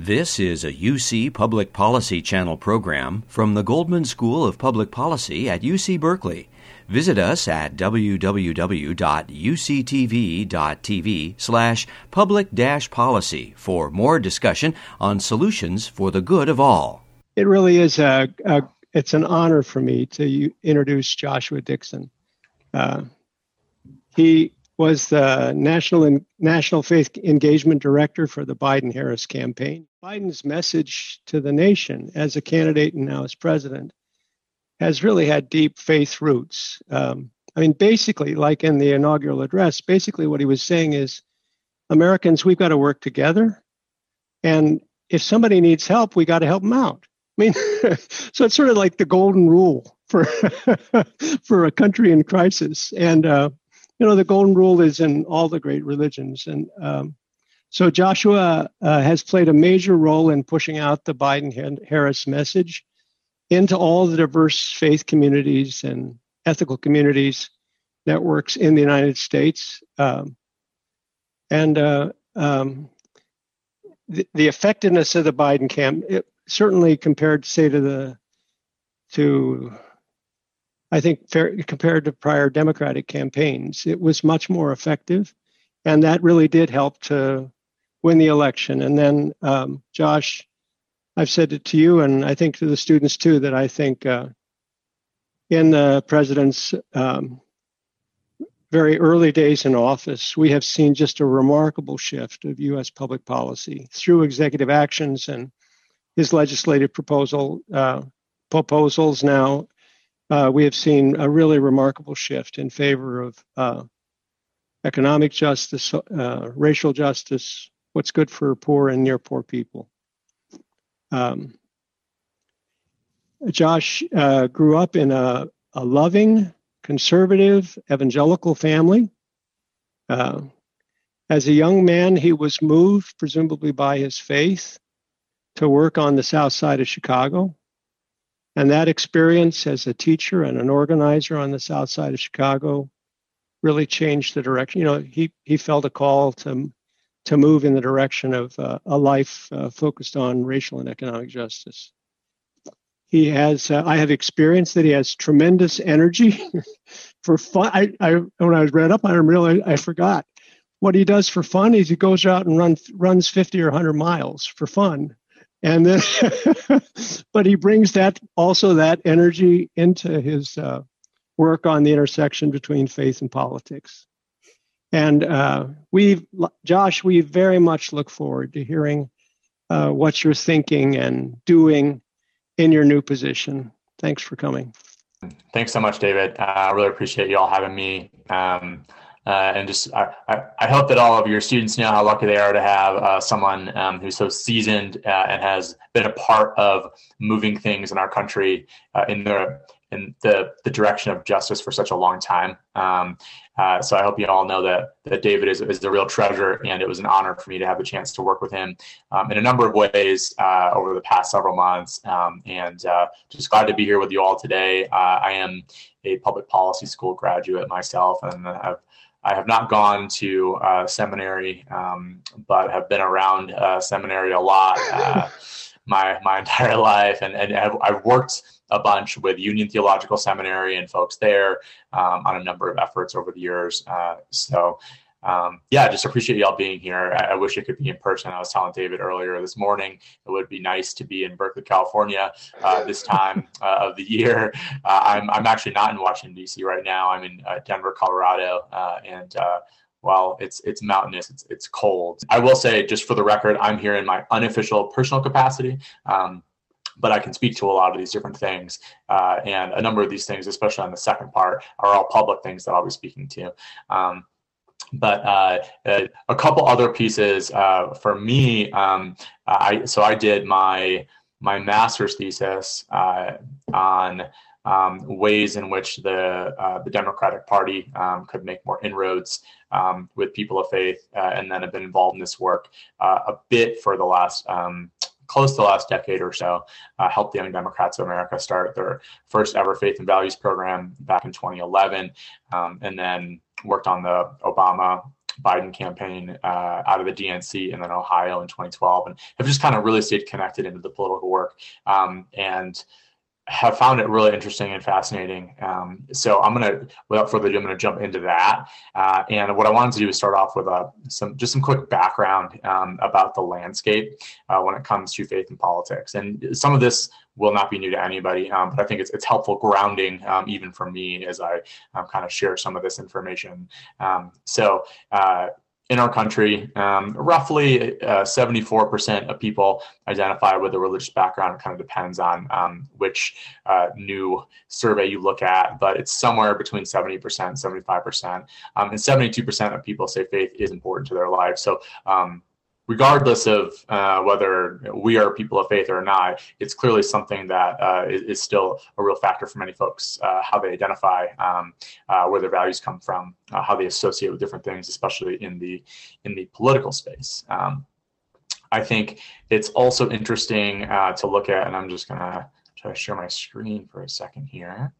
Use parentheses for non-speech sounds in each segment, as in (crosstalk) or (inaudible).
This is a UC Public Policy Channel program from the Goldman School of Public Policy at UC Berkeley. Visit us at www.uctv.tv slash public policy for more discussion on solutions for the good of all. It really is a, a it's an honor for me to introduce Joshua Dickson. Uh, he was the national national faith engagement director for the Biden Harris campaign. Biden's message to the nation as a candidate and now as president has really had deep faith roots. Um, I mean, basically, like in the inaugural address, basically what he was saying is, Americans, we've got to work together, and if somebody needs help, we got to help them out. I mean, (laughs) so it's sort of like the golden rule for (laughs) for a country in crisis, and uh, you know, the golden rule is in all the great religions. And um, so Joshua uh, has played a major role in pushing out the Biden Harris message into all the diverse faith communities and ethical communities networks in the United States. Um, and uh, um, the, the, effectiveness of the Biden camp, it, certainly compared, say, to the to I think fair, compared to prior Democratic campaigns, it was much more effective, and that really did help to win the election. And then, um, Josh, I've said it to you, and I think to the students too, that I think uh, in the president's um, very early days in office, we have seen just a remarkable shift of U.S. public policy through executive actions and his legislative proposal uh, proposals now uh, we have seen a really remarkable shift in favor of uh, economic justice, uh, racial justice, what's good for poor and near poor people. Um, Josh uh, grew up in a, a, loving, conservative, evangelical family. Uh, as a young man, he was moved, presumably by his faith, to work on the south side of Chicago. And that experience as a teacher and an organizer on the south side of Chicago really changed the direction. You know, he, he felt a call to, to move in the direction of uh, a life uh, focused on racial and economic justice. He has, uh, I have experienced that he has tremendous energy (laughs) for fun. I, I, when I was read up on him, really, I forgot. What he does for fun is he goes out and run, runs 50 or 100 miles for fun and then (laughs) but he brings that also that energy into his uh, work on the intersection between faith and politics and uh, we josh we very much look forward to hearing uh, what you're thinking and doing in your new position. Thanks for coming. Thanks so much david. Uh, i really appreciate you all having me. Um, uh, and just I, I, hope that all of your students know how lucky they are to have uh, someone um, who's so seasoned uh, and has been a part of moving things in our country uh, in the in the, the direction of justice for such a long time. Um, uh, so I hope you all know that that David is, is the real treasure, and it was an honor for me to have the chance to work with him um, in a number of ways uh, over the past several months. Um, and just glad to be here with you all today. I am a public policy school graduate myself, and I've I have not gone to uh, seminary, um, but have been around uh, seminary a lot uh, (laughs) my my entire life, and and I've, I've, worked a bunch with Union Theological Seminary and folks there um, on a number of efforts over the years. Uh, so um, yeah, just appreciate y'all being here. I, I, wish it could be in person. I was telling David earlier this morning, it would be nice to be in Berkeley, California uh, this time uh, of the year. Uh, I'm, I'm actually not in Washington, D.C. right now. I'm in uh, Denver, Colorado. Uh, and uh, while it's it's mountainous, it's, it's cold. I will say, just for the record, I'm here in my unofficial personal capacity. Um, but I can speak to a lot of these different things. Uh, and a number of these things, especially on the second part, are all public things that I'll be speaking to. Um, but uh, uh, a couple other pieces uh, for me. Um, I so I did my my master's thesis uh, on um, ways in which the uh, the Democratic Party um, could make more inroads um, with people of faith, uh, and then have been involved in this work a bit for the last um, close to the last decade or so, uh, helped the Young Democrats of America start their first ever faith and values program back in 2011, um, and then worked on the Obama Biden campaign uh, out of the DNC and then Ohio in 2012, and have just kind of really stayed connected into the political work. Um, and have found it really interesting and fascinating. Um, so I'm gonna, without further ado, I'm gonna jump into that. Uh, and what I wanted to do is start off with uh, some just some quick background um, about the landscape uh, when it comes to faith and politics. And some of this will not be new to anybody, um, but I think it's it's helpful grounding um, even for me as I um, kind of share some of this information. Um, so uh, in our country, um, roughly uh, 74% of people identify with a religious background. It kind of depends on um, which uh, new survey you look at, but it's somewhere between 70% and 75%. Um, and 72% of people say faith is important to their life. So um, regardless of uh, whether we are people of faith or not, it's clearly something that uh, is, is, still a real factor for many folks, uh, how they identify, um, uh, where their values come from, uh, how they associate with different things, especially in the in the political space. Um, I think it's also interesting uh, to look at, and I'm just gonna try to share my screen for a second here.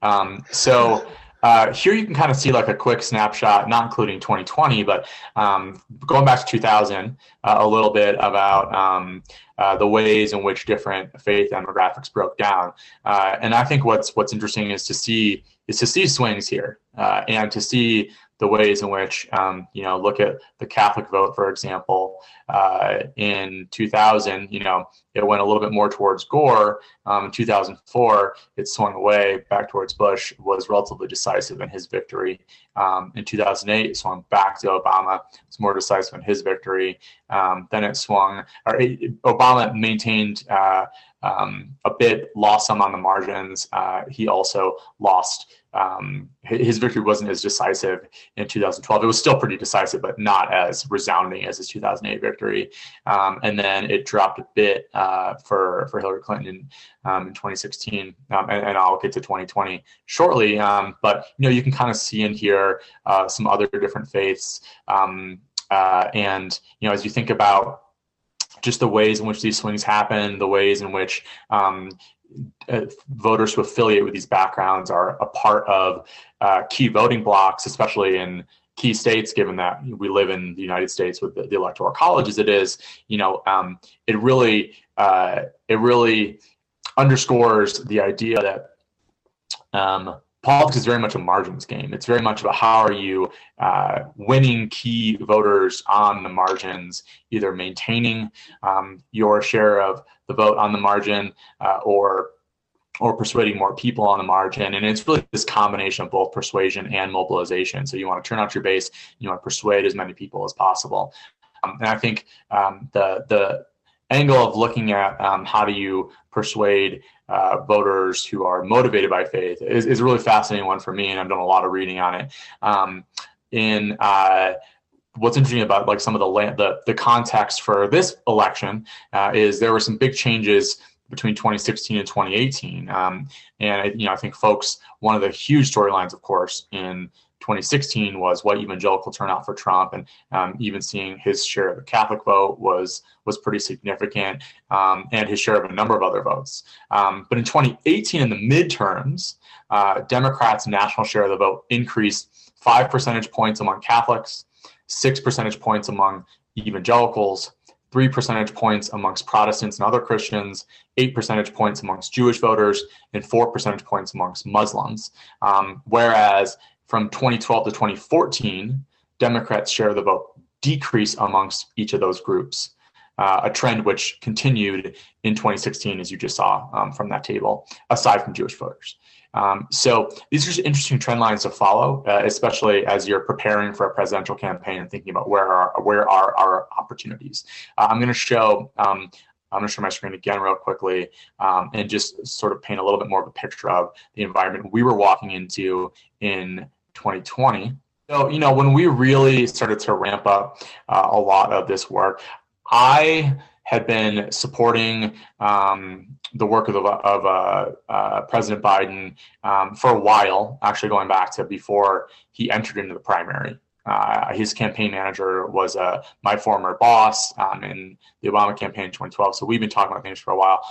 Um, so. Uh, here you can kind of see like a quick snapshot, not including 2020, but um, going back to 2000, uh, a little bit about um, uh, the ways in which different faith demographics broke down. Uh, and I think what's what's interesting is to see is to see swings here uh, and to see the ways in which, um, you know, look at the Catholic vote, for example, uh, in 2000, you know, it went a little bit more towards Gore. Um, in 2004, it swung away back towards Bush, was relatively decisive in his victory. Um, in 2008, it swung back to Obama, was more decisive in his victory. Um, then it swung, or it, Obama maintained uh, um, a bit, lost some on the margins. Uh, he also lost um, his victory wasn't as decisive in 2012. It was still pretty decisive, but not as resounding as his 2008 victory. Um, and then it dropped a bit uh, for for Hillary Clinton um, in 2016, um, and, and, I'll get to 2020 shortly. Um, but you know, you can kind of see in here uh, some other different faiths, um, uh, and you know, as you think about just the ways in which these swings happen, the ways in which um, uh, voters who affiliate with these backgrounds are a part of uh, key voting blocks, especially in key states, given that we live in the United States with the, the electoral college as it is, you know, um, it really uh, it really underscores the idea that um, politics is very much a margins game. It's very much about how are you uh, winning key voters on the margins, either maintaining um, your share of the vote on the margin uh, or or persuading more people on the margin. And it's really this combination of both persuasion and mobilization. So you want to turn out your base, you want to persuade as many people as possible. Um, and I think um, the the angle of looking at um, how do you persuade uh, voters who are motivated by faith is, is a really fascinating one for me, and I've done a lot of reading on it. Um, in uh, what's interesting about like some of the the, the context for this election uh, is there were some big changes between 2016 and 2018, um, and you know I think folks one of the huge storylines, of course, in 2016 was what evangelical turnout for Trump, and um, even seeing his share of the Catholic vote was was pretty significant, um, and his share of a number of other votes. Um, but in 2018, in the midterms, uh, Democrats' national share of the vote increased five percentage points among Catholics, six percentage points among evangelicals, three percentage points amongst Protestants and other Christians, eight percentage points amongst Jewish voters, and four percentage points amongst Muslims. Um, whereas from 2012 to 2014, Democrats' share of the vote decreased amongst each of those groups. Uh, a trend which continued in 2016, as you just saw um, from that table, aside from Jewish voters. Um, so these are interesting trend lines to follow, uh, especially as you're preparing for a presidential campaign and thinking about where are where are our opportunities. Uh, I'm going to show. Um, I'm going to share my screen again real quickly um, and just sort of paint a little bit more of a picture of the environment we were walking into in 2020. So, you know, when we really started to ramp up uh, a lot of this work, I had been supporting um, the work of, of uh, uh, President Biden um, for a while, actually going back to before he entered into the primary. Uh, his campaign manager was uh, my former boss um, in the Obama campaign in 2012. So we've been talking about things for a while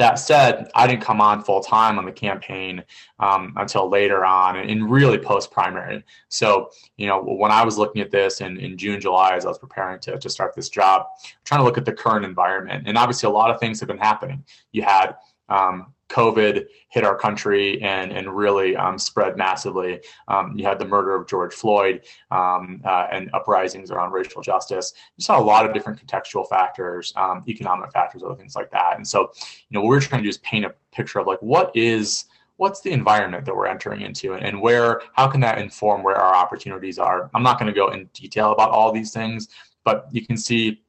that said, I didn't come on full time on the campaign um, until later on and really post primary. So, you know, when I was looking at this in, in June, July, as I was preparing to, to start this job, trying to look at the current environment. And obviously, a lot of things have been happening. You had um, COVID hit our country and and really um, spread massively. Um, you had the murder of George Floyd um, uh, and uprisings around racial justice. You saw a lot of different contextual factors, um, economic factors, other things like that. And so, you know, what we're trying to do is paint a picture of like what is what's the environment that we're entering into and where how can that inform where our opportunities are i'm not going to go in detail about all these things but you can see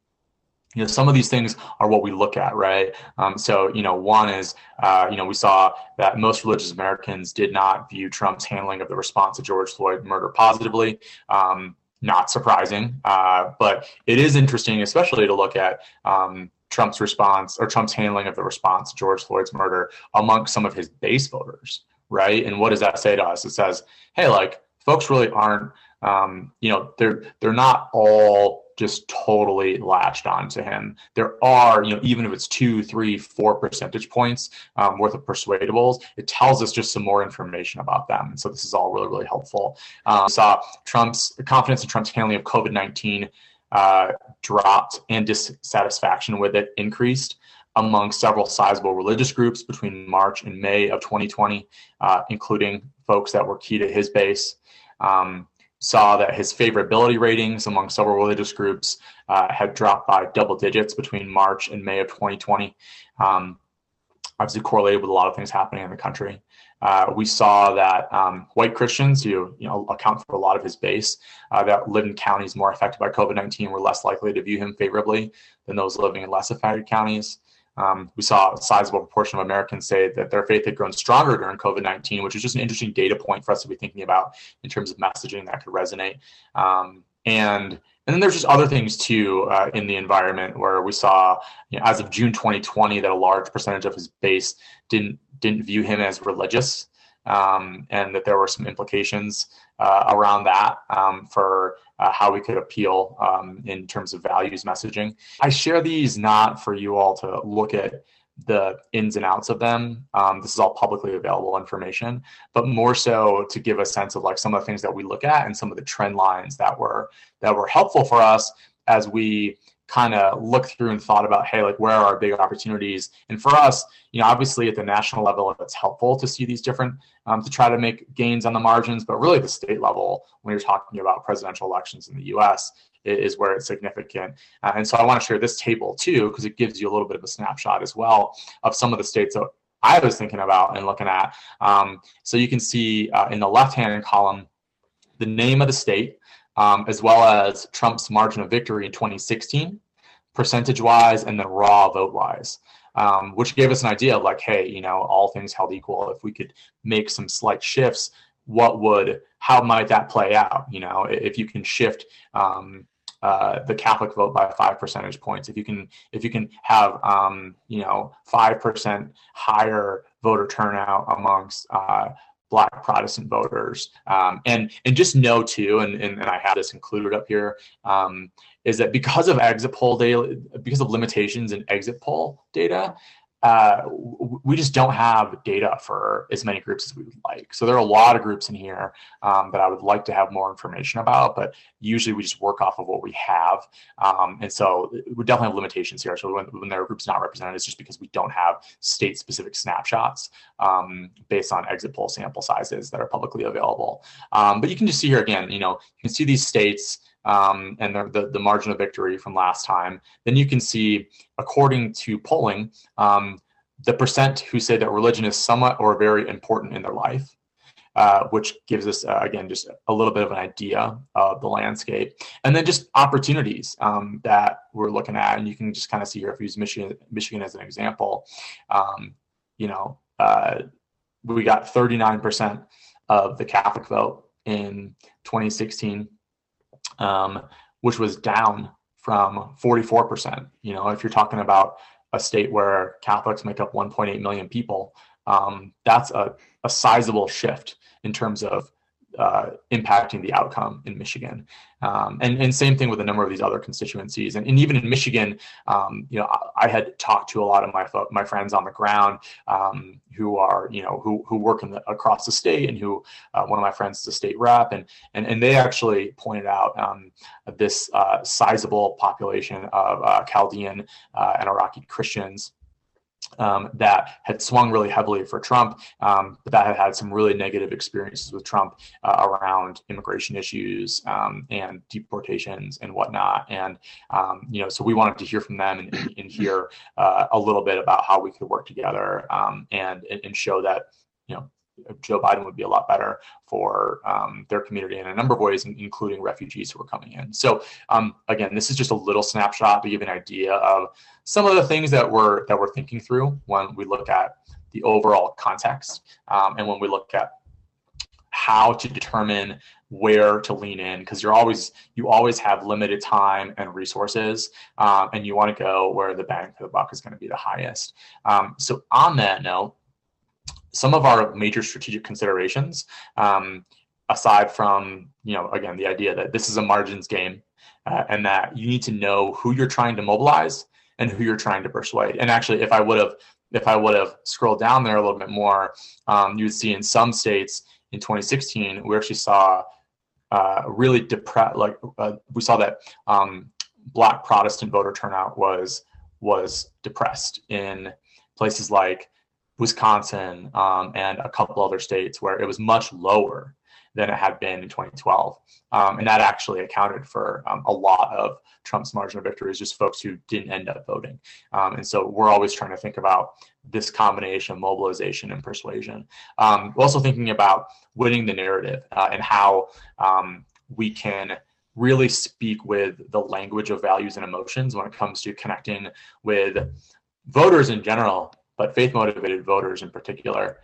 you know some of these things are what we look at right? Um, so you know one is uh, you know we saw that most religious americans did not view trump's handling of the response to george floyd murder positively. Um, not surprising uh, but it is interesting especially to look at um, trump's response or trump's handling of the response to george floyd's murder amongst some of his base voters right? And what does that say to us? It says hey like folks really aren't um, you know they're they're not all just totally latched onto him. There are, you know, even if it's two, three, four percentage points um, worth of persuadables, it tells us just some more information about them. And so this is all really, really helpful. Um, saw Trump's confidence in Trump's handling of COVID 19 uh, dropped and dissatisfaction with it increased among several sizable religious groups between March and May of 2020, uh, including folks that were key to his base. Um, saw that his favorability ratings among several religious groups uh, had dropped by double digits between March and May of 2020. Um, obviously, correlated with a lot of things happening in the country. Uh, we saw that um, white Christians, who you know account for a lot of his base, uh, that live in counties more affected by COVID nineteen, were less likely to view him favorably than those living in less affected counties. Um, we saw a sizable proportion of Americans say that their faith had grown stronger during COVID 19, which is just an interesting data point for us to be thinking about in terms of messaging that could resonate. Um, and and then there's just other things too uh, in the environment where we saw, you know, as of June 2020, that a large percentage of his base didn't didn't view him as religious, um, and that there were some implications uh, around that um, for uh, how we could appeal um, in terms of values messaging. I share these not for you all to look at the ins and outs of them. Um, this is all publicly available information, but more so to give a sense of like some of the things that we look at and some of the trend lines that were that were helpful for us as we kind of looked through and thought about, hey, like where are our big opportunities? And for us, you know, obviously at the national level, it's helpful to see these different um, to try to make gains on the margins, but really the state level, when you're talking about presidential elections in the U.S., is where it's significant. Uh, and so I want to share this table too, because it gives you a little bit of a snapshot as well of some of the states that I was thinking about and looking at. Um, so you can see uh, in the left-hand column the name of the state, um, as well as Trump's margin of victory in 2016, percentage wise, and then raw vote wise. Um, which gave us an idea of like, hey, you know, all things held equal, if we could make some slight shifts, what would, how might that play out? You know, if you can shift um, uh, the Catholic vote by five percentage points, if you can, if you can have, um, you know, five percent higher voter turnout amongst uh, black protestant voters. Um, and and just know too and, and, and i have this included up here um, is that because of exit poll data because of limitations in exit poll data uh, we just don't have data for as many groups as we would like. So there are a lot of groups in here um, that I would like to have more information about, but usually we just work off of what we have. Um, and so we definitely have limitations here. So when, when there are groups not represented, it's just because we don't have state specific snapshots um, based on exit poll sample sizes that are publicly available. Um, but you can just see here again, you know, you can see these states um, and the, the, margin of victory from last time, then you can see, according to polling, um, the percent who say that religion is somewhat or very important in their life, uh, which gives us, uh, again, just a little bit of an idea of the landscape. And then just opportunities um, that we're looking at. And you can just kind of see here if we use Michigan, Michigan as an example, um, you know, uh, we got 39% of the Catholic vote in 2016 um, which was down from 44%. You know, if you're talking about a state where Catholics make up 1.8 million people, um, that's a, a sizable shift in terms of uh, impacting the outcome in Michigan. Um, and, and same thing with a number of these other constituencies. And, and even in Michigan, um, you know, I, I, had talked to a lot of my my friends on the ground um, who are, you know, who who work in the, across the state, and who uh, one of my friends is a state rep, and and and they actually pointed out um, this uh, sizable population of uh, Chaldean uh, and Iraqi Christians um, that had swung really heavily for Trump, um, but that had had some really negative experiences with Trump uh, around immigration issues um, and deportations and whatnot. And um, you know, so we wanted to hear from them and, and, hear uh, a little bit about how we could work together um, and and show that you know Joe Biden would be a lot better for um, their community in a number of ways, including refugees who are coming in. So um, again, this is just a little snapshot to give an idea of some of the things that we're that we're thinking through when we look at the overall context um, and when we look at how to determine where to lean in because you're always you always have limited time and resources um, and you want to go where the bang for the buck is going to be the highest um, so on that note some of our major strategic considerations, um, aside from you know again the idea that this is a margins game, uh, and that you need to know who you're trying to mobilize and who you're trying to persuade. And actually, if I would have if I would have scrolled down there a little bit more, um, you would see in some states in 2016 we actually saw uh, really depressed. Like uh, we saw that um, Black Protestant voter turnout was was depressed in places like Wisconsin, um, and a couple other states where it was much lower than it had been in 2012. Um, and that actually accounted for um, a lot of Trump's margin of victory just folks who didn't end up voting. Um, and so we're always trying to think about this combination of mobilization and persuasion. Um, we're also thinking about winning the narrative uh, and how um, we can really speak with the language of values and emotions when it comes to connecting with voters in general but faith motivated voters in particular.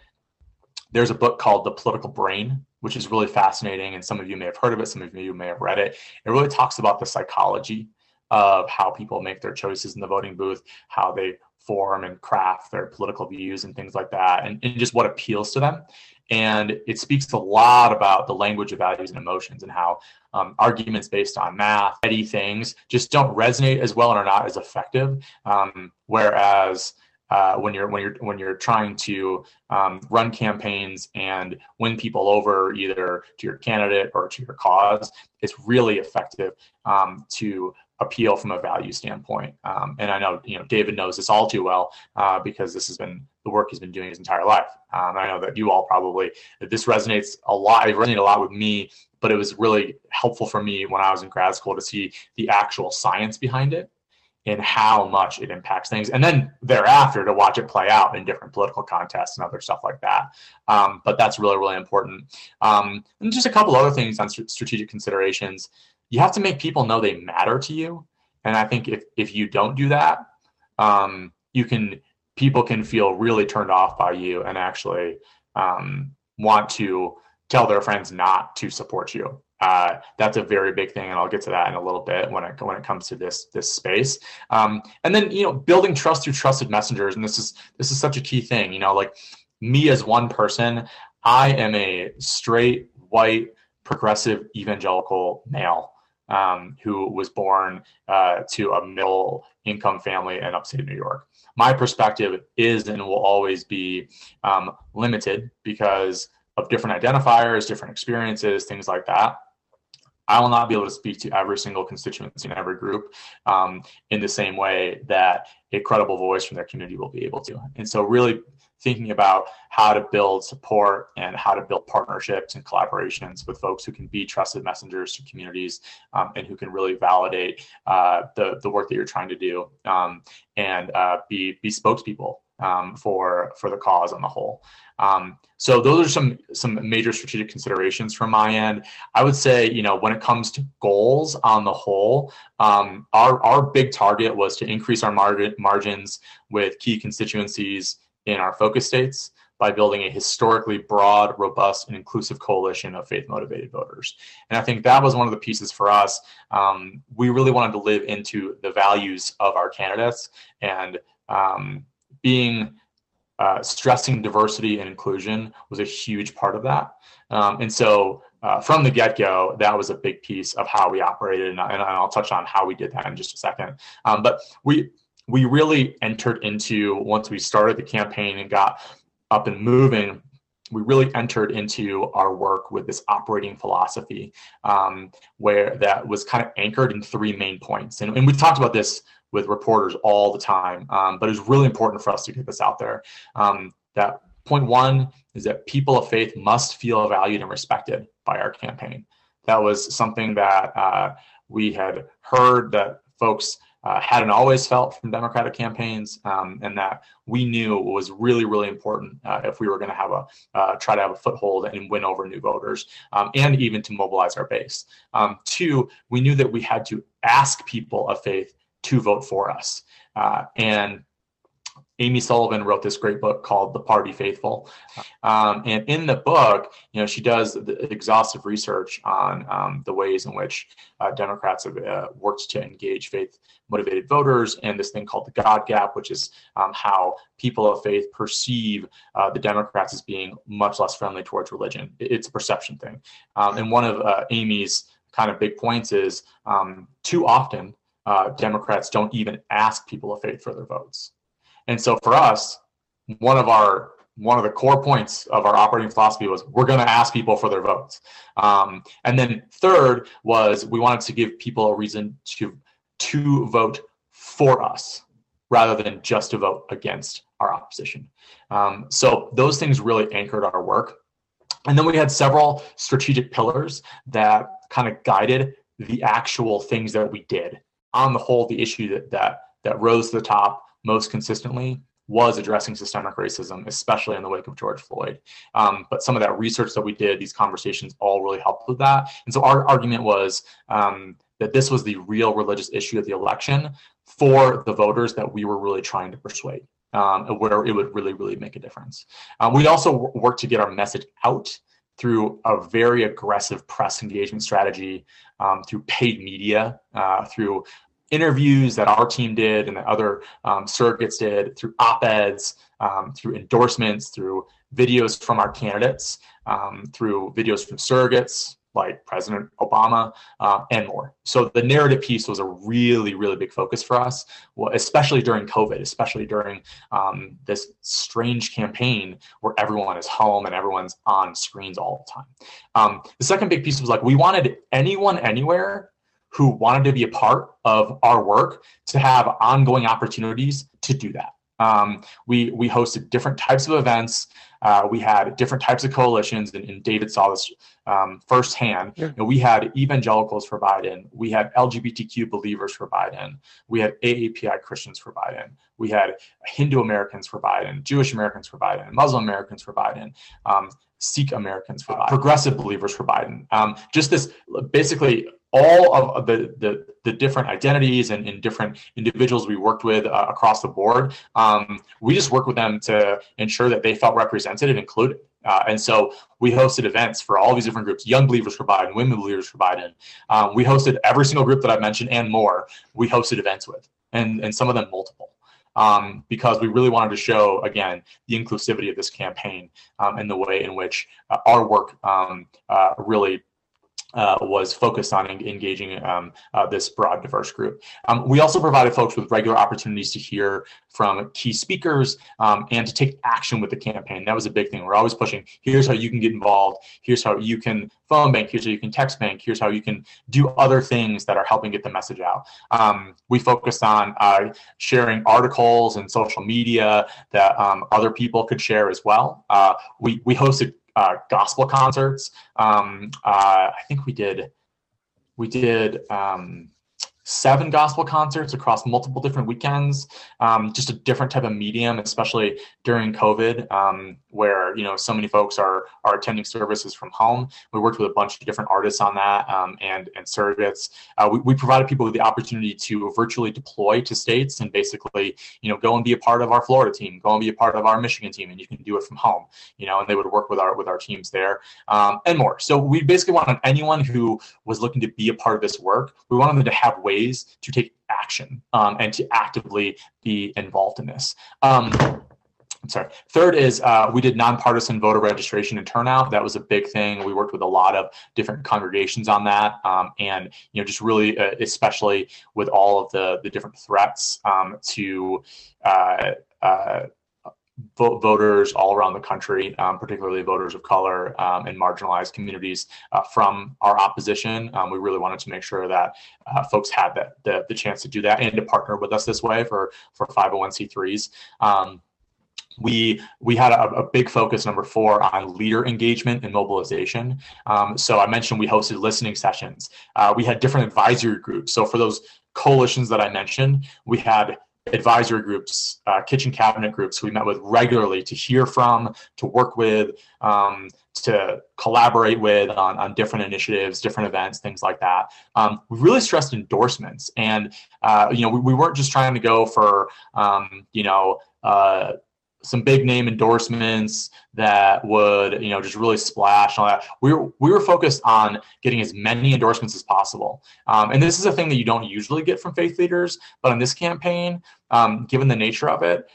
There's a book called The Political Brain, which is really fascinating. And some of you may have heard of it, some of you may have read it. It really talks about the psychology of how people make their choices in the voting booth, how they form and craft their political views and things like that, and, and just what appeals to them. And it speaks a lot about the language of values and emotions and how um, arguments based on math, petty things, just don't resonate as well and are not as effective. Um, whereas uh, when you're when you're when you're trying to um, run campaigns and win people over either to your candidate or to your cause, it's really effective um, to appeal from a value standpoint. Um, and I know you know David knows this all too well uh, because this has been the work he's been doing his entire life. Um, I know that you all probably this resonates a lot. It resonated a lot with me, but it was really helpful for me when I was in grad school to see the actual science behind it in how much it impacts things, and then thereafter to watch it play out in different political contests and other stuff like that. Um, but that's really, really important. Um, and just a couple other things on strategic considerations. You have to make people know they matter to you, and I think if if you don't do that, um, you can people can feel really turned off by you and actually um, want to tell their friends not to support you uh, that's a very big thing, and I'll get to that in a little bit when it when it comes to this this space. Um, and then you know, building trust through trusted messengers, and this is this is such a key thing. You know, like me as one person, I am a straight white progressive evangelical male um, who was born uh, to a middle income family in upstate New York. My perspective is and will always be um, limited because of different identifiers, different experiences, things like that. I will not be able to speak to every single constituency in every group um, in the same way that a credible voice from their community will be able to. And so, really thinking about how to build support and how to build partnerships and collaborations with folks who can be trusted messengers to communities um, and who can really validate uh, the, the work that you're trying to do um, and uh, be, be spokespeople um, for for the cause on the whole. Um, so those are some some major strategic considerations from my end. I would say, you know, when it comes to goals on the whole, um, our our big target was to increase our margin, margins with key constituencies in our focus states by building a historically broad, robust, and inclusive coalition of faith motivated voters. And I think that was one of the pieces for us. Um, we really wanted to live into the values of our candidates and um, being uh, stressing diversity and inclusion was a huge part of that. Um, and so uh, from the get go, that was a big piece of how we operated, and, and I'll touch on how we did that in just a second. Um, but we we really entered into once we started the campaign and got up and moving. We really entered into our work with this operating philosophy, um, where that was kind of anchored in three main points, and, and we've talked about this with reporters all the time, um, but it's really important for us to get this out there. Um, that point one is that people of faith must feel valued and respected by our campaign. That was something that uh, we had heard that folks uh, hadn't always felt from Democratic campaigns, um, and that we knew was really, really important uh, if we were going to have a uh, try to have a foothold and win over new voters, um, and even to mobilize our base. Um, two, we knew that we had to ask people of faith to vote for us, uh, and Amy Sullivan wrote this great book called The Party Faithful. Um, and in the book, you know, she does exhaustive research on um, the ways in which uh, Democrats have uh, worked to engage faith motivated voters and this thing called the God gap, which is um, how people of faith perceive uh, the Democrats as being much less friendly towards religion. It's a perception thing. Um, and one of uh, Amy's kind of big points is um, too often uh, Democrats don't even ask people of faith for their votes. And so for us, one of our one of the core points of our operating philosophy was we're going to ask people for their votes. Um, and then third was we wanted to give people a reason to to vote for us rather than just to vote against our opposition. Um, so those things really anchored our work. And then we had several strategic pillars that kind of guided the actual things that we did. On the whole, the issue that that that rose to the top most consistently was addressing systemic racism, especially in the wake of George Floyd. Um, but some of that research that we did, these conversations all really helped with that. And so our argument was um, that this was the real religious issue of the election for the voters that we were really trying to persuade, um, where it would really, really make a difference. Um, we also worked to get our message out through a very aggressive press engagement strategy, um, through paid media, uh, through interviews that our team did and that other um, surrogates did through op-eds um, through endorsements through videos from our candidates um, through videos from surrogates like president obama uh, and more so the narrative piece was a really really big focus for us especially during covid especially during um, this strange campaign where everyone is home and everyone's on screens all the time um, the second big piece was like we wanted anyone anywhere who wanted to be a part of our work to have ongoing opportunities to do that. Um, we we hosted different types of events. Uh, we had different types of coalitions, and, and David saw this um, firsthand. Yeah. You know, we had evangelicals for Biden. We had LGBTQ believers for Biden. We had AAPI Christians for Biden. We had Hindu Americans for Biden, Jewish Americans for Biden, Muslim Americans for Biden. Um, Sikh Americans for Biden, progressive believers for Biden. Um, just this basically all of the, the, the different identities and, and, different individuals we worked with uh, across the board, um, we just worked with them to ensure that they felt represented and included. Uh, and so we hosted events for all these different groups, young believers for Biden, women believers for Biden. Um, we hosted every single group that I mentioned and more. We hosted events with, and, and some of them multiple. Um, because we really wanted to show again the inclusivity of this campaign um, and the way in which uh, our work um, uh, really uh, was focused on en- engaging um, uh, this broad, diverse group. Um, we also provided folks with regular opportunities to hear from key speakers um, and to take action with the campaign. That was a big thing. We're always pushing here's how you can get involved, here's how you can phone bank, here's how you can text bank, here's how you can do other things that are helping get the message out. Um, we focused on uh, sharing articles and social media that um, other people could share as well. Uh, we, we hosted uh, gospel concerts. Um, uh, I think we did we did um, seven gospel concerts across multiple different weekends. Um, just a different type of medium, especially during COVID, um, where you know so many folks are are attending services from home. We worked with a bunch of different artists on that um, and and surrogates. Uh, we, we provided people with the opportunity to virtually deploy to states and basically you know go and be a part of our Florida team, go and be a part of our Michigan team, and you can do it from home. You know, and they would work with our with our teams there um, and more. So we basically wanted anyone who was looking to be a part of this work. We wanted them to have ways ways to take action um, and to actively be involved in this. Um, I'm sorry. Third is uh, we did nonpartisan voter registration and turnout. That was a big thing. We worked with a lot of different congregations on that, um, and you know, just really, uh, especially with all of the the different threats um, to uh, voters all around the country, um, particularly voters of color um, and marginalized communities uh, from our opposition. Um, we really wanted to make sure that uh, folks had the, the, the, chance to do that and to partner with us this way for, for 501c3s we we had a, a, big focus number four on leader engagement and mobilization. Um, so i mentioned we hosted listening sessions. Uh, we had different advisory groups. So for those coalitions that i mentioned we had advisory groups uh, kitchen cabinet groups we met with regularly to hear from to work with um, to collaborate with on, on different initiatives different events things like that. Um, we really stressed endorsements and uh, you know we, we, weren't just trying to go for um, you know uh, some big name endorsements that would you know just really splash and all that. We were we were focused on getting as many endorsements as possible. Um, and this is a thing that you don't usually get from faith leaders but in this campaign um, given the nature of it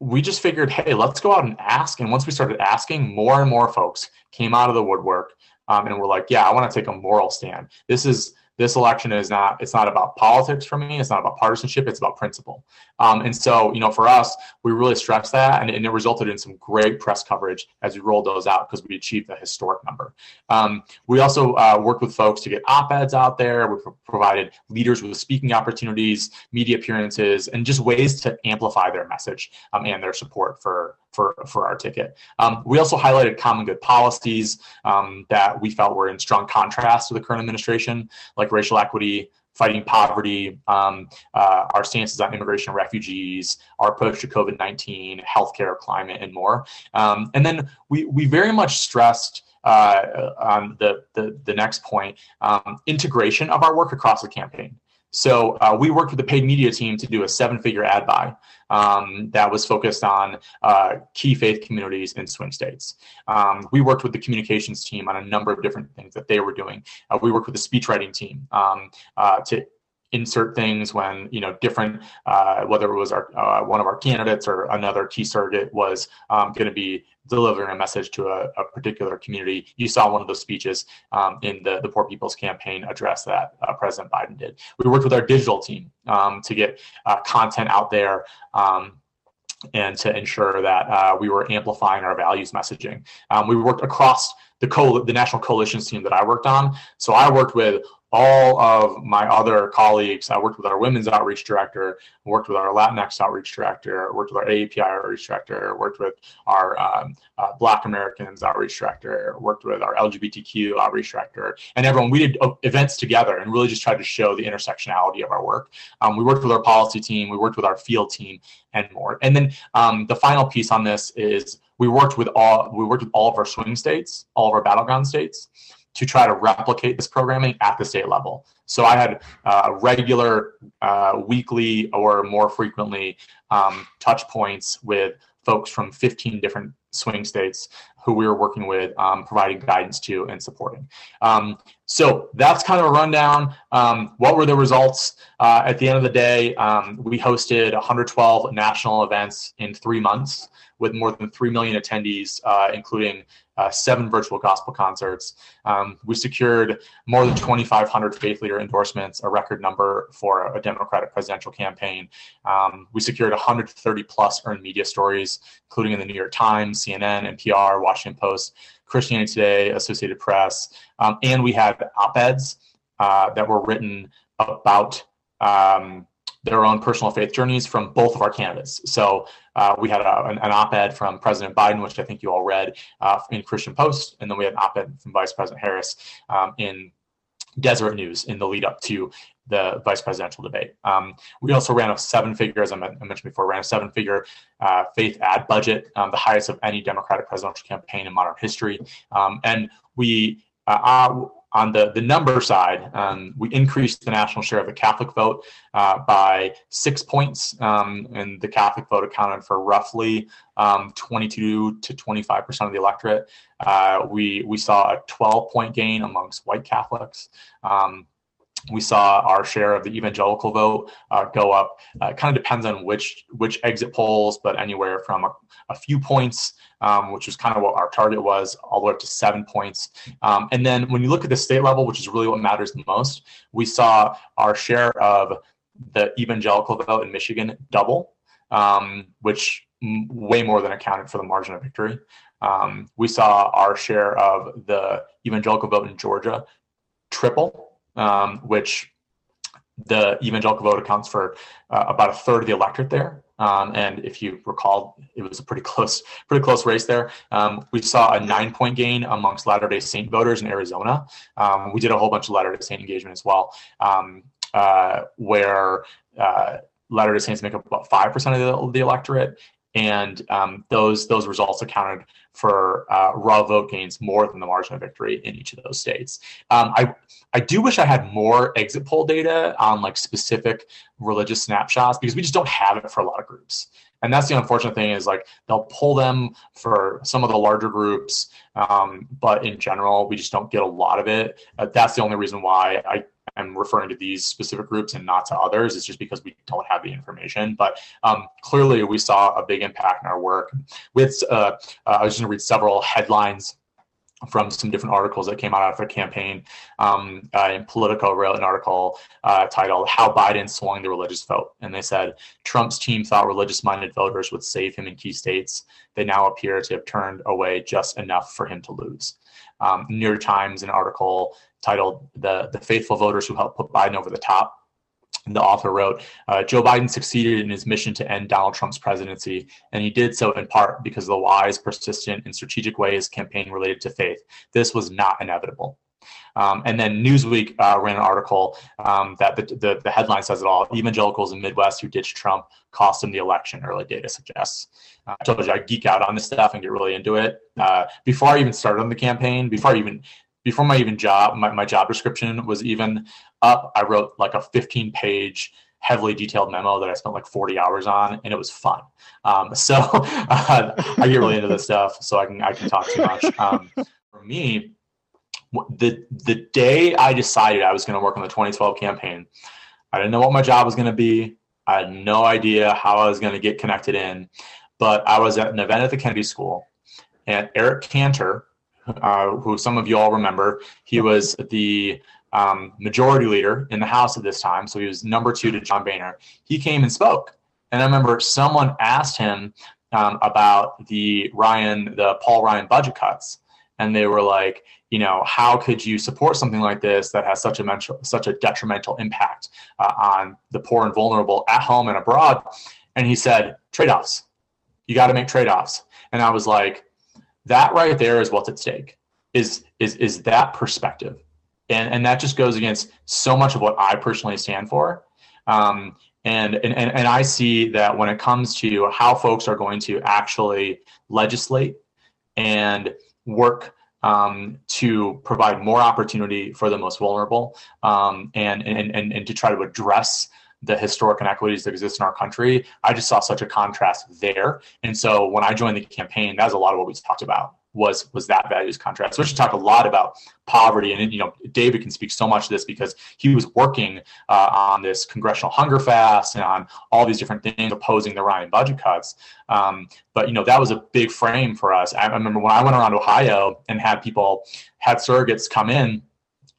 we just figured hey let's go out and ask. And once we started asking more and more folks came out of the woodwork um, and we're like yeah i want to take a moral stand. This is this election is not it's not about politics for me. It's not about partisanship. It's about principle. Um, and so you know for us we really stressed that and, and, it resulted in some great press coverage as we rolled those out because we achieved a historic number. Um, we also uh, worked with folks to get op-eds out there. We pro- provided leaders with speaking opportunities media appearances and just ways to amplify their message um, and their support for for, for our ticket. Um, we also highlighted common good policies um, that we felt were in strong contrast to the current administration, like racial equity, fighting poverty, um, uh, our stances on immigration and refugees, our approach to COVID 19, healthcare, climate, and more. Um, and then we, we very much stressed. Uh, on the, the, the next point, um, integration of our work across the campaign. So uh, we worked with the paid media team to do a seven-figure ad buy um, that was focused on uh, key faith communities in swing states. Um, we worked with the communications team on a number of different things that they were doing. Uh, we worked with the speech writing team um, uh, to insert things when you know different uh, whether it was our uh, one of our candidates or another key surrogate was um, going to be delivering a message to a, a, particular community. You saw one of those speeches um, in the, the poor people's campaign address that uh, president biden did. We worked with our digital team um, to get uh, content out there um, and to ensure that uh, we were amplifying our values messaging. Um, we worked across the co- the national coalitions team that I worked on. So I worked with all of my other colleagues. I worked with our women's outreach director, worked with our Latinx outreach director, worked with our AAPI outreach director, worked with our um, uh, Black Americans outreach director, worked with our LGBTQ outreach director, and everyone. We did uh, events together and really just tried to show the intersectionality of our work. Um, we worked with our policy team, we worked with our field team, and more. And then um, the final piece on this is we worked with all we worked with all of our swing states, all of our battleground states to try to replicate this programming at the state level. So I had uh, regular, uh, weekly, or more frequently um, touch points with folks from 15 different swing states who we were working with, um, providing guidance to and supporting. Um, so that's kind of a rundown. Um, what were the results? Uh, at the end of the day, um, we hosted 112 national events in three months with more than 3 million attendees, uh, including uh, seven virtual gospel concerts. Um, we secured more than 2,500 faith leader endorsements, a record number for a Democratic presidential campaign. Um, we secured 130 plus earned media stories, including in the New York Times, CNN, NPR, Washington Post, Christianity Today, Associated Press, um, and we had op eds uh, that were written about. Um, their own personal faith journeys from both of our candidates. So uh, we had a, an, an, op-ed from President Biden, which I think you all read uh, in Christian Post, and then we had an op-ed from Vice President Harris um, in Deseret News in the lead up to the vice presidential debate. Um, we also ran a seven-figure, as I mentioned before, ran a seven-figure uh, faith ad budget, um, the highest of any Democratic presidential campaign in modern history, um, and we. Uh, on the, the number side, um, we increased the national share of the Catholic vote uh, by six points, um, and the Catholic vote accounted for roughly um, 22 to 25 percent of the electorate. Uh, we we saw a 12 point gain amongst white Catholics. Um, we saw our share of the evangelical vote uh, go up. Uh, it kind of depends on which which exit polls, but anywhere from a, a few points, um, which was kind of what our target was, all the way up to seven points. Um, and then when you look at the state level, which is really what matters the most, we saw our share of the evangelical vote in Michigan double, um, which way more than accounted for the margin of victory. Um, we saw our share of the evangelical vote in Georgia triple um, which the evangelical vote accounts for uh, about a third of the electorate there. Um, and if you recall, it was a pretty (laughs) close, pretty close race there. Um, we saw a nine-point gain amongst Latter-day Saint voters in Arizona. Um, we did a whole bunch of Latter-day Saint engagement as well, um, uh, where uh, Latter-day Saints make up about five percent of the, the electorate, and um, those those results accounted for uh, raw vote gains more than the margin of victory in each of those states. Um, I I do wish I had more exit poll data on like specific religious snapshots because we just don't have it for a lot of groups. And that's the unfortunate thing is like they'll pull them for some of the larger groups, um, but in general we just don't get a lot of it. Uh, that's the only reason why I I'm referring to these specific groups and not to others. It's just because we don't have the information. But um, clearly, we saw a big impact in our work. With uh, uh, I was going to read several headlines from some different articles that came out of the campaign. Um, uh, in Politico wrote an article uh, titled "How Biden Swung the Religious Vote," and they said Trump's team thought religious-minded voters would save him in key states. They now appear to have turned away just enough for him to lose. Um, New York Times, an article titled "The the Faithful Voters Who Helped Put Biden Over the Top." the author wrote uh, Joe Biden succeeded in his mission to end Donald Trump's presidency, and he did so in part because of the wise, persistent, and strategic way his campaign related to faith. This was not inevitable. Um, and then Newsweek uh, ran an article um, that the, the, the, headline says it all Evangelicals in Midwest who ditched Trump cost him the election, early data suggests. Uh, I told you I geek out on this stuff and get really into it. Uh, before I even started on the campaign, before I even before my even job, my, my job description was even up, I wrote like a 15 page heavily detailed memo that I spent like 40 hours on, and it was fun. Um, (laughs) so (laughs) uh, I get really into this stuff, so I can I can talk too much. Um, for me, the the day I decided I was going to work on the 2012 campaign, I didn't know what my job was going to be. I had no idea how I was going to get connected in, but I was at an event at the Kennedy School, and Eric Cantor, uh, who some of you all remember. He was the um, majority leader in the House at this time, so he was number two to John Boehner. He came and spoke, and I remember someone asked him um, about the Ryan, the Paul Ryan budget cuts, and they were like, you know, how could you support something like this that has such a mental, such a detrimental impact uh, on the poor and vulnerable at home and abroad? And he said, trade-offs. You got to make trade-offs. And I was like, that right there is what's at stake is is is that perspective. And and that just goes against so much of what i personally stand for. Um, and, and and i see that when it comes to how folks are going to actually legislate and work um, to provide more opportunity for the most vulnerable um, and, and, and, and to try to address the historic inequities that exist in our country, I just saw such a contrast there. And so when I joined the campaign, that was a lot of what we talked about was was that values contrast. So we should talk a lot about poverty, and you know, David can speak so much to this because he was working uh, on this congressional hunger fast and on all these different things opposing the Ryan budget cuts. Um, but you know, that was a big frame for us. I remember when I went around Ohio and had people had surrogates come in.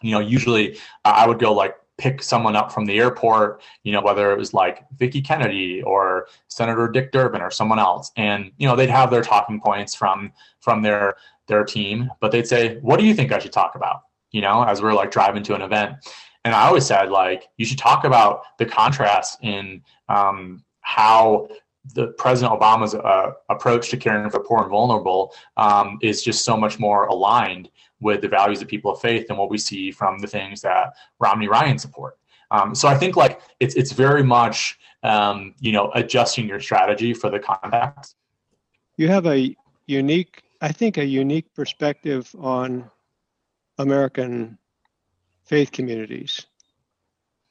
You know, usually uh, I would go like pick someone up from the airport, you know, whether it was like Vicki Kennedy or Senator Dick Durbin or someone else. And, you know, they'd have their talking points from from their their team, but they'd say, What do you think I should talk about? You know, as we are like driving to an event. And I always said, like, you should talk about the contrast in um, how the President Obama's uh, approach to caring for poor and vulnerable um, is just so much more aligned with the values of people of faith and what we see from the things that Romney Ryan support. Um, so I think like it's it's very much um, you know adjusting your strategy for the context. You have a unique, I think, a unique perspective on American faith communities.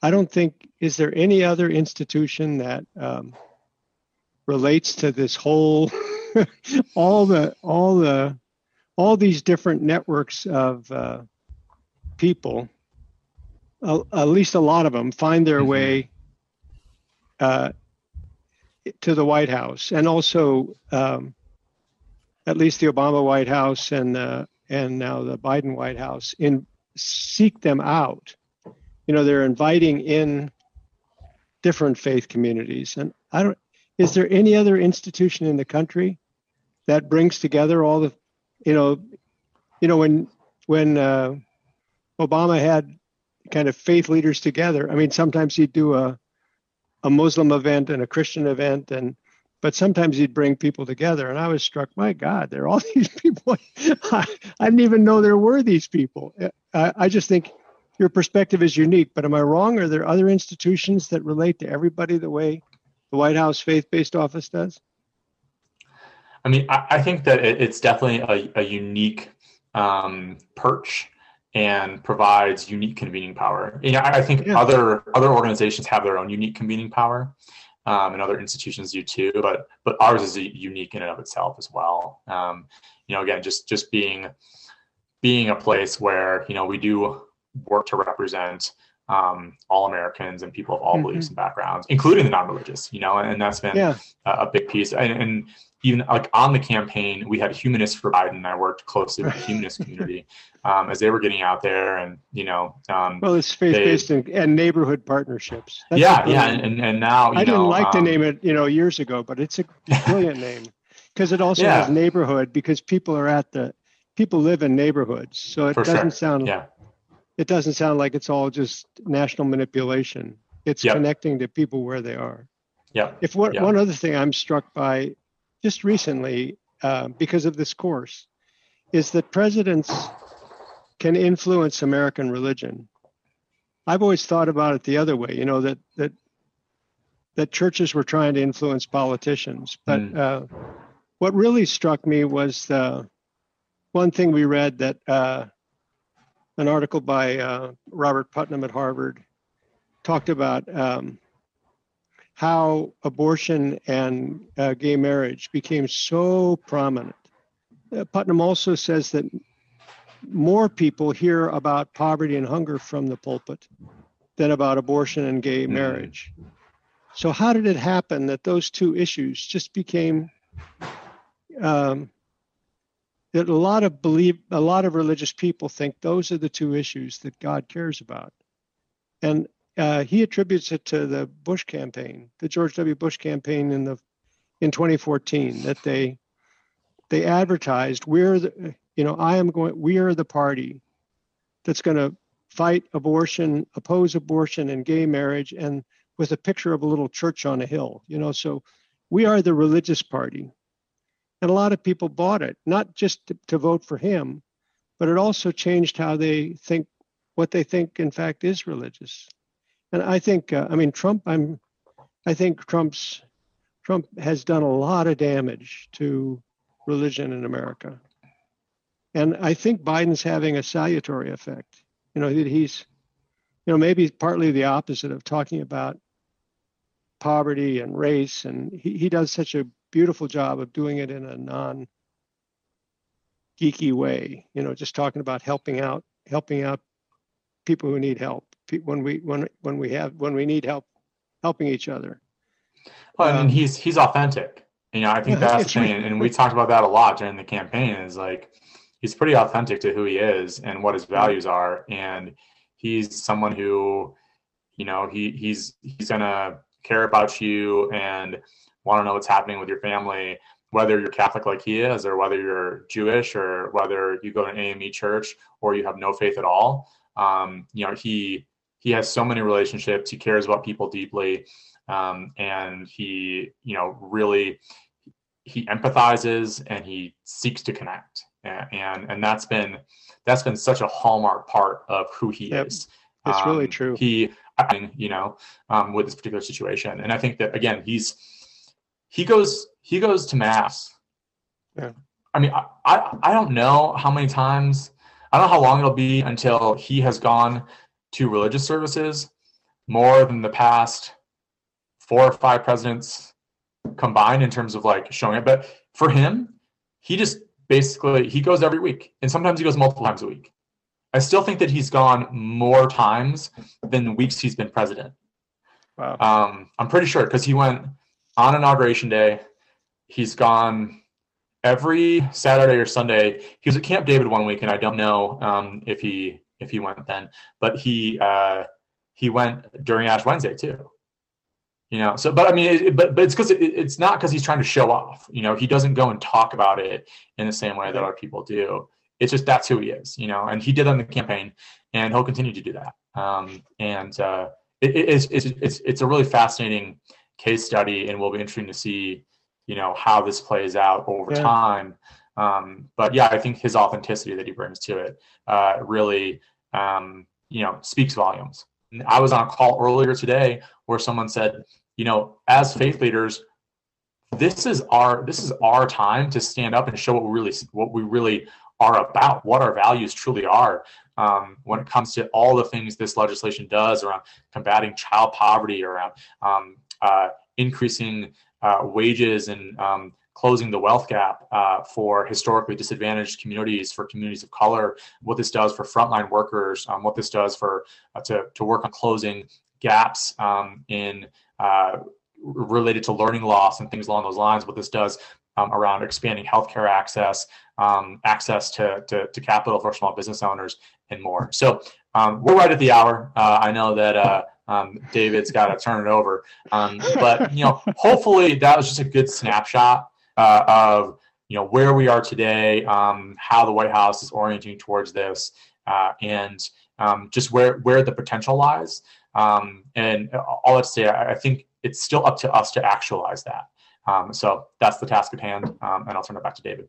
I don't think is there any other institution that um, relates to this whole (laughs) all the all the all these different networks of uh, people uh, at least a lot of them, find their mm-hmm. way uh, to the White House, and also um, at least the Obama White House and uh, and now the Biden White House in seek them out. You know, they're inviting in different faith communities, and I don't. Is there any other institution in the country that brings together all the, you know, you know when when uh, Obama had kind of faith leaders together. I mean, sometimes he'd do a a Muslim event and a Christian event, and but sometimes he'd bring people together. And I was struck, my God, there are all (laughs) these people. I, I didn't even know there were these people. I, I just think your perspective is unique. But am I wrong? Are there other institutions that relate to everybody the way the White House faith-based office does? I mean, I, I think that it, it's definitely a, a unique um, perch and provides unique convening power. You know, I think yeah. other other organizations have their own unique convening power, um, and other institutions do too. But but ours is unique in and of itself as well. Um, you know, again, just just being being a place where you know we do work to represent um, all Americans and people of all mm-hmm. beliefs and backgrounds, including the non-religious. You know, and that's been yeah. a, a, big piece. And, and even like on the campaign, we had humanists for Biden. I worked closely with the humanist community um, as they were getting out there, and you know, um, well, it's faith based and, and, neighborhood partnerships. That's yeah, yeah, and, and now I didn't like um, to name it, you know, years ago, but it's a brilliant name because it also yeah. has neighborhood because people are at the people live in neighborhoods, so it for doesn't sure. sound yeah. It doesn't sound like it's all just national manipulation. It's yep. connecting to people where they are. Yeah. If one, yep. one other thing I'm struck by just recently uh, because of this course is that presidents can influence American religion. I've always thought about it the other way, you know, that that that churches were trying to influence politicians. But mm. uh, what really struck me was the one thing we read that uh, an article by uh, Robert Putnam at Harvard talked about um, how abortion and uh, gay marriage became so prominent. Uh, Putnam also says that more people hear about poverty and hunger from the pulpit than about abortion and gay mm. marriage. So, how did it happen that those two issues just became um, that a lot of believe a lot of religious people think those are the two issues that God cares about, and uh, he attributes it to the Bush campaign, the George W. Bush campaign in the in 2014, that they they advertised we're the you know I am going we are the party that's going to fight abortion, oppose abortion and gay marriage, and with a picture of a little church on a hill. You know, so we are the religious party, and a lot of people bought it, not just to, to vote for him, but it also changed how they think what they think in fact is religious. And I think, uh, I mean, Trump. I'm, I think Trump's Trump has done a lot of damage to religion in America, and I think Biden's having a salutary effect. You know, he's, you know, maybe partly the opposite of talking about poverty and race, and he, he does such a beautiful job of doing it in a non geeky way. You know, just talking about helping out, helping out people who need help when we when when we have when we need help helping each other. Well, I mean, um, he's he's authentic. You know, I think (laughs) yeah, that's the thing, and we talked about that a lot during the campaign. Is like he's pretty authentic to who he is and what his values are, and he's someone who, you know, he he's he's gonna care about you and want to know what's happening with your family, whether you're Catholic like he is, or whether you're Jewish, or whether you go to an AME church, or you have no faith at all. Um, you know, he he has so many relationships. He cares about people deeply, um, and he, you know, really he empathizes and he seeks to connect, and and, and that's been that's been such a hallmark part of who he yep. is. It's um, really true. He, you know, um, with this particular situation, and I think that again, he's he goes he goes to mass. Yeah. I mean, I, I, I don't know how many times. I don't know how long it'll be until he has gone to religious services more than the past four or five presidents combined in terms of like showing it. But for him, he just basically he goes every week, and sometimes he goes multiple times a week. I still think that he's gone more times than the weeks he's been president. Wow. Um, I'm pretty sure because he went on inauguration day. He's gone every Saturday or Sunday. He was at Camp David one week, and I don't know um, if he if he went then, but he uh, he went during Ash Wednesday too. You know, so but I mean, it, but but it's because it, it's not because he's trying to show off. You know, he doesn't go and talk about it in the same way that other people do. It's just that's who he is. You know, and he did on the campaign, and he'll continue to do that. Um, and uh, it, it's, it's it's it's a really fascinating case study, and will be interesting to see you know how this plays out over yeah. time. Um, but yeah, I think his authenticity that he brings to it uh, really um, you know speaks volumes. I was on a call earlier today where someone said, you know, as faith leaders, this is our this is our time to stand up and show what we really what we really are about, what our values truly are. Um, when it comes to all the things this legislation does around combating child poverty, around um, uh, increasing uh, wages and um, closing the wealth gap uh, for historically disadvantaged communities, for communities of color, what this does for frontline workers, um, what this does for uh, to, to work on closing gaps um, in uh, related to learning loss and things along those lines, what this does um, around expanding healthcare access, um, access to, to, to, capital for small business owners, and more. So um, we're right at the hour. Uh, I know that uh, um, David's got to turn it over. Um, but you know, hopefully that was just a good snapshot uh, of you know where we are today, um, how the White House is orienting towards this, uh, and um, just where where the potential lies. Um, and all I'd say, I, I think it's still up to us to actualize that. Um, so that's the task at hand, and I'll turn it back to David.